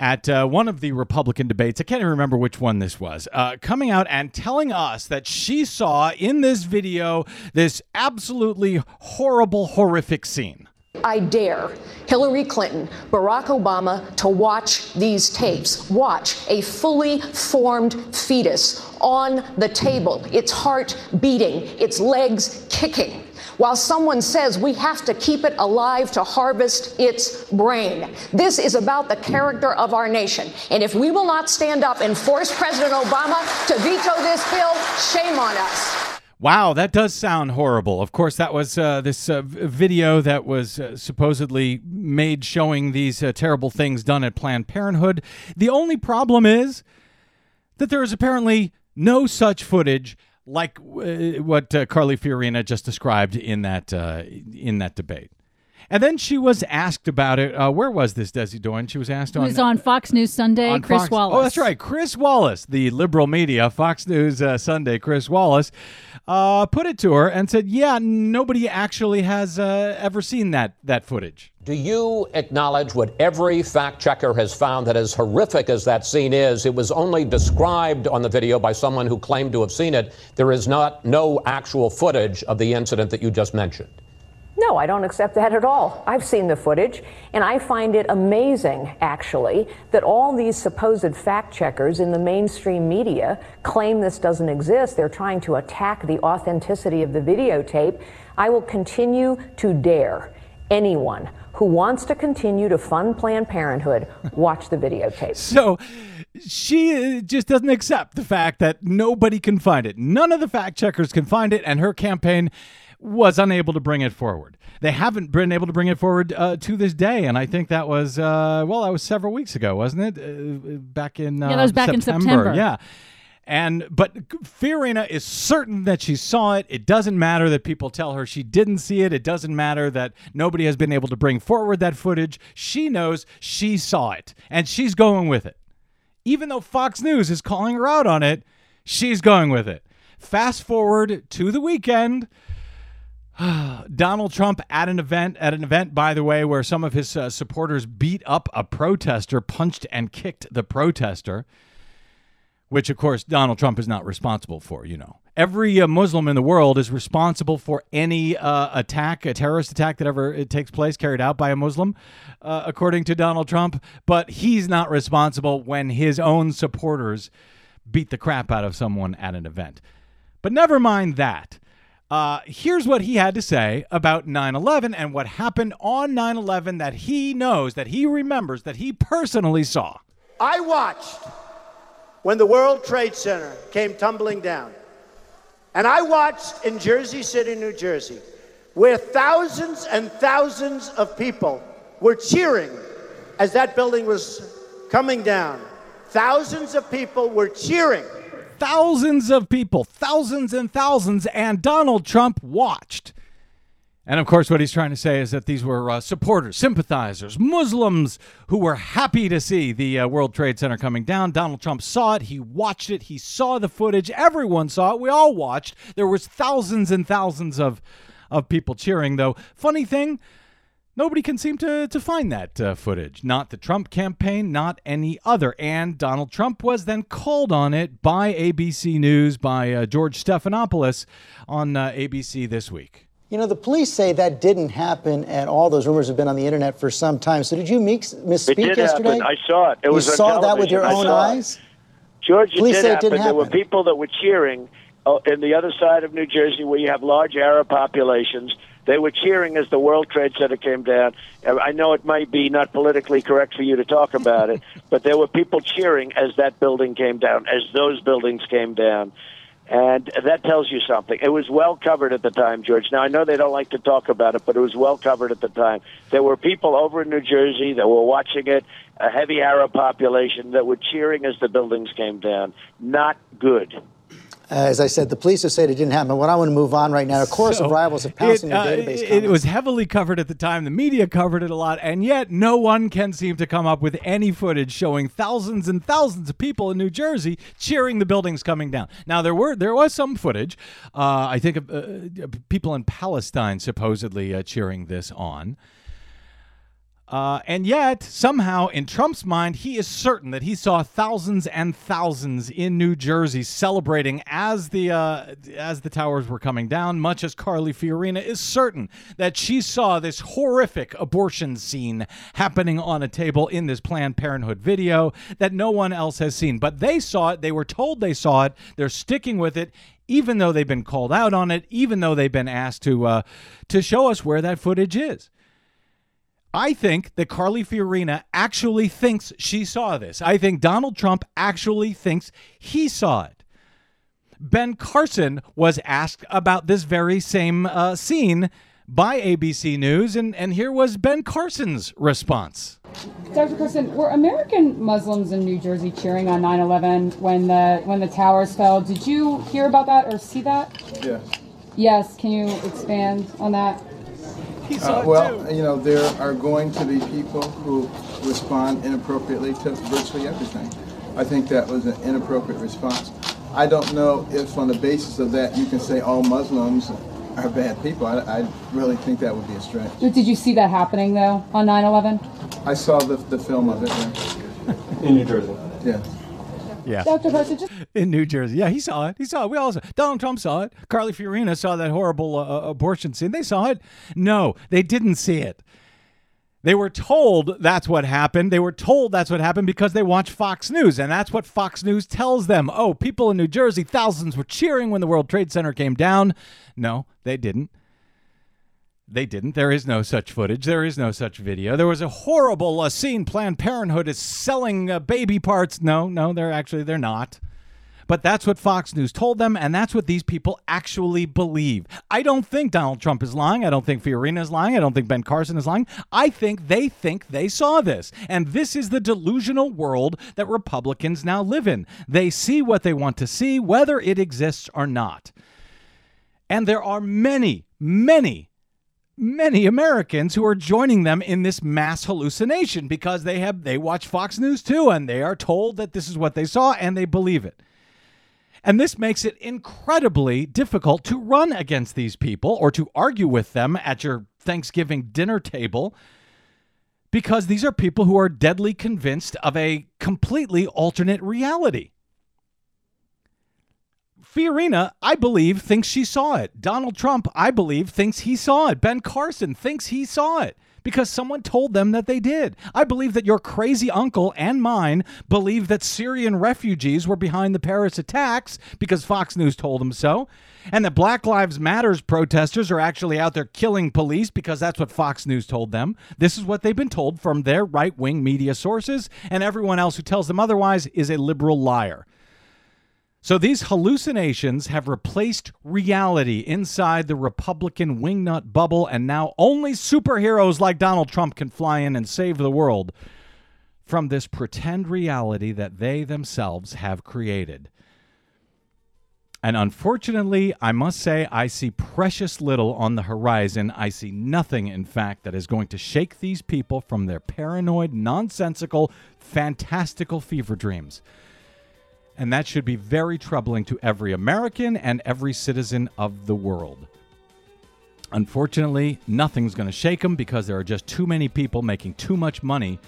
at uh, one of the Republican debates. I can't even remember which one this was. Uh, coming out and telling us that she saw in this video this absolutely horrible, horrific scene. I dare Hillary Clinton, Barack Obama to watch these tapes. Watch a fully formed fetus on the table, its heart beating, its legs kicking, while someone says we have to keep it alive to harvest its brain. This is about the character of our nation. And if we will not stand up and force President Obama to veto this bill, shame on us. Wow, that does sound horrible. Of course, that was uh, this uh, video that was uh, supposedly made showing these uh, terrible things done at Planned Parenthood. The only problem is that there is apparently no such footage like uh, what uh, Carly Fiorina just described in that uh, in that debate. And then she was asked about it. Uh, where was this, Desi Doyen? She was asked It on was on Fox News Sunday. Chris Fox- Wallace. Oh, that's right. Chris Wallace, the liberal media, Fox News uh, Sunday, Chris Wallace, uh, put it to her and said, yeah, nobody actually has uh, ever seen that, that footage. Do you acknowledge what every fact checker has found that as horrific as that scene is, it was only described on the video by someone who claimed to have seen it. There is not no actual footage of the incident that you just mentioned. No, I don't accept that at all. I've seen the footage, and I find it amazing, actually, that all these supposed fact checkers in the mainstream media claim this doesn't exist. They're trying to attack the authenticity of the videotape. I will continue to dare anyone who wants to continue to fund Planned Parenthood watch the videotape. [laughs] So she uh, just doesn't accept the fact that nobody can find it. None of the fact checkers can find it, and her campaign was unable to bring it forward. They haven't been able to bring it forward uh, to this day, and I think that was uh, well, that was several weeks ago, wasn't it? Uh, back in uh, Yeah, that was back in September. Yeah. And but Fiorina is certain that she saw it. It doesn't matter that people tell her she didn't see it. It doesn't matter that nobody has been able to bring forward that footage. She knows she saw it, and she's going with it. Even though Fox News is calling her out on it, she's going with it. Fast forward to the weekend. [sighs] Donald Trump at an event, at an event, by the way, where some of his uh, supporters beat up a protester, punched and kicked the protester, which, of course, Donald Trump is not responsible for, you know. Every uh, Muslim in the world is responsible for any uh, attack, a terrorist attack that ever it takes place carried out by a Muslim, uh, according to Donald Trump. But he's not responsible when his own supporters beat the crap out of someone at an event. But never mind that. Uh, here's what he had to say about 9 11 and what happened on 9 11 that he knows, that he remembers, that he personally saw. I watched when the World Trade Center came tumbling down. And I watched in Jersey City, New Jersey, where thousands and thousands of people were cheering as that building was coming down. Thousands of people were cheering. Thousands of people, thousands and thousands, and Donald Trump watched. And of course, what he's trying to say is that these were uh, supporters, sympathizers, Muslims who were happy to see the uh, World Trade Center coming down. Donald Trump saw it. He watched it. He saw the footage. Everyone saw it. We all watched. There was thousands and thousands of of people cheering. Though, funny thing, nobody can seem to to find that uh, footage. Not the Trump campaign, not any other. And Donald Trump was then called on it by ABC News by uh, George Stephanopoulos on uh, ABC this week. You know, the police say that didn't happen, and all those rumors have been on the internet for some time. So, did you mix, It misspeak did yesterday? happen. I saw it. It you was saw that with your. Own it. eyes. George, it Police did say it happen. didn't happen. There were people that were cheering uh, in the other side of New Jersey where you have large Arab populations. They were cheering as the World Trade Center came down. Uh, I know it might be not politically correct for you to talk about it, [laughs] but there were people cheering as that building came down, as those buildings came down. And that tells you something. It was well covered at the time, George. Now, I know they don't like to talk about it, but it was well covered at the time. There were people over in New Jersey that were watching it, a heavy Arab population that were cheering as the buildings came down. Not good. As I said, the police have said it didn't happen. But I want to move on right now. A chorus of So, rivals have pounced it, your uh, database. it- comments. Was heavily covered at the time. The media covered it a lot, and yet no one can seem to come up with any footage showing thousands and thousands of people in New Jersey cheering the buildings coming down. Now there were there was some footage. Uh, I think of uh, people in Palestine supposedly uh, cheering this on. Uh, and yet, somehow, in Trump's mind, he is certain that he saw thousands and thousands in New Jersey celebrating as the uh, as the towers were coming down. Much as Carly Fiorina is certain that she saw this horrific abortion scene happening on a table in this Planned Parenthood video that no one else has seen. But they saw it. They were told they saw it. They're sticking with it even though they've been called out on it, even though they've been asked to uh, to show us where that footage is. I think that Carly Fiorina actually thinks she saw this. I think Donald Trump actually thinks he saw it. Ben Carson was asked about this very same uh, scene by ABC News, and, and here was Ben Carson's response. Dr. Carson, were American Muslims in New Jersey cheering on 9/11 when the when the towers fell? Did you hear about that or see that? Yes. Yes. Can you expand on that? Uh, well, you know, there are going to be people who respond inappropriately to virtually everything. I think that was an inappropriate response. I don't know if, on the basis of that, you can say all Muslims are bad people. I, I really think that would be a stretch. Did you see that happening though on 9/11? I saw the, the film of it. Yeah. In New Jersey. Yeah. Yeah. Dr. Carson, just in New Jersey. Yeah, he saw it. He saw it. We all saw it. Donald Trump saw it. Carly Fiorina saw that horrible uh, abortion scene. They saw it. No, they didn't see it. They were told that's what happened. They were told that's what happened because they watch Fox News, and that's what Fox News tells them. Oh, people in New Jersey, thousands were cheering when the World Trade Center came down. No, they didn't. They didn't. There is no such footage. There is no such video. There was a horrible uh, scene. Planned Parenthood is selling uh, baby parts. No, no, they're actually they're not. But that's what Fox News told them, and that's what these people actually believe. I don't think Donald Trump is lying. I don't think Fiorina is lying. I don't think Ben Carson is lying. I think they think they saw this. And this is the delusional world that Republicans now live in. They see what they want to see, whether it exists or not. And there are many, many many Americans who are joining them in this mass hallucination because they have they watch Fox News too and they are told that this is what they saw and they believe it. And this makes it incredibly difficult to run against these people or to argue with them at your Thanksgiving dinner table because these are people who are deadly convinced of a completely alternate reality. Fiorina, I believe, thinks she saw it. Donald Trump, I believe, thinks he saw it. Ben Carson thinks he saw it because someone told them that they did. I believe that your crazy uncle and mine believe that Syrian refugees were behind the Paris attacks because Fox News told them so, and that Black Lives Matters protesters are actually out there killing police because that's what Fox News told them. This is what they've been told from their right wing media sources, and everyone else who tells them otherwise is a liberal liar. So these hallucinations have replaced reality inside the Republican wingnut bubble, and now only superheroes like Donald Trump can fly in and save the world from this pretend reality that they themselves have created. And unfortunately, I must say, I see precious little on the horizon. I see nothing, in fact, that is going to shake these people from their paranoid, nonsensical, fantastical fever dreams and that should be very troubling to every American and every citizen of the world. Unfortunately, nothing's going to shake them because there are just too many people making too much money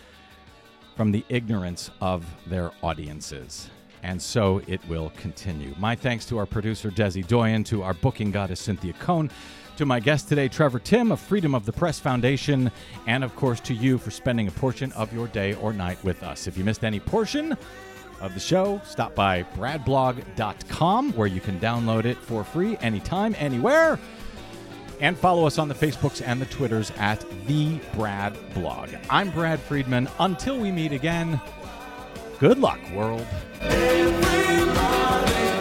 from the ignorance of their audiences. And so it will continue. My thanks to our producer, Desi Doyen, to our booking goddess, Cynthia Cohn, to my guest today, Trevor Timm of Freedom of the Press Foundation, and of course to you for spending a portion of your day or night with us. If you missed any portion, of the show, stop by bradblog.com where you can download it for free anytime, anywhere. And follow us on the Facebooks and the Twitters at The Brad Blog. I'm Brad Friedman. Until we meet again, good luck, world. Everybody.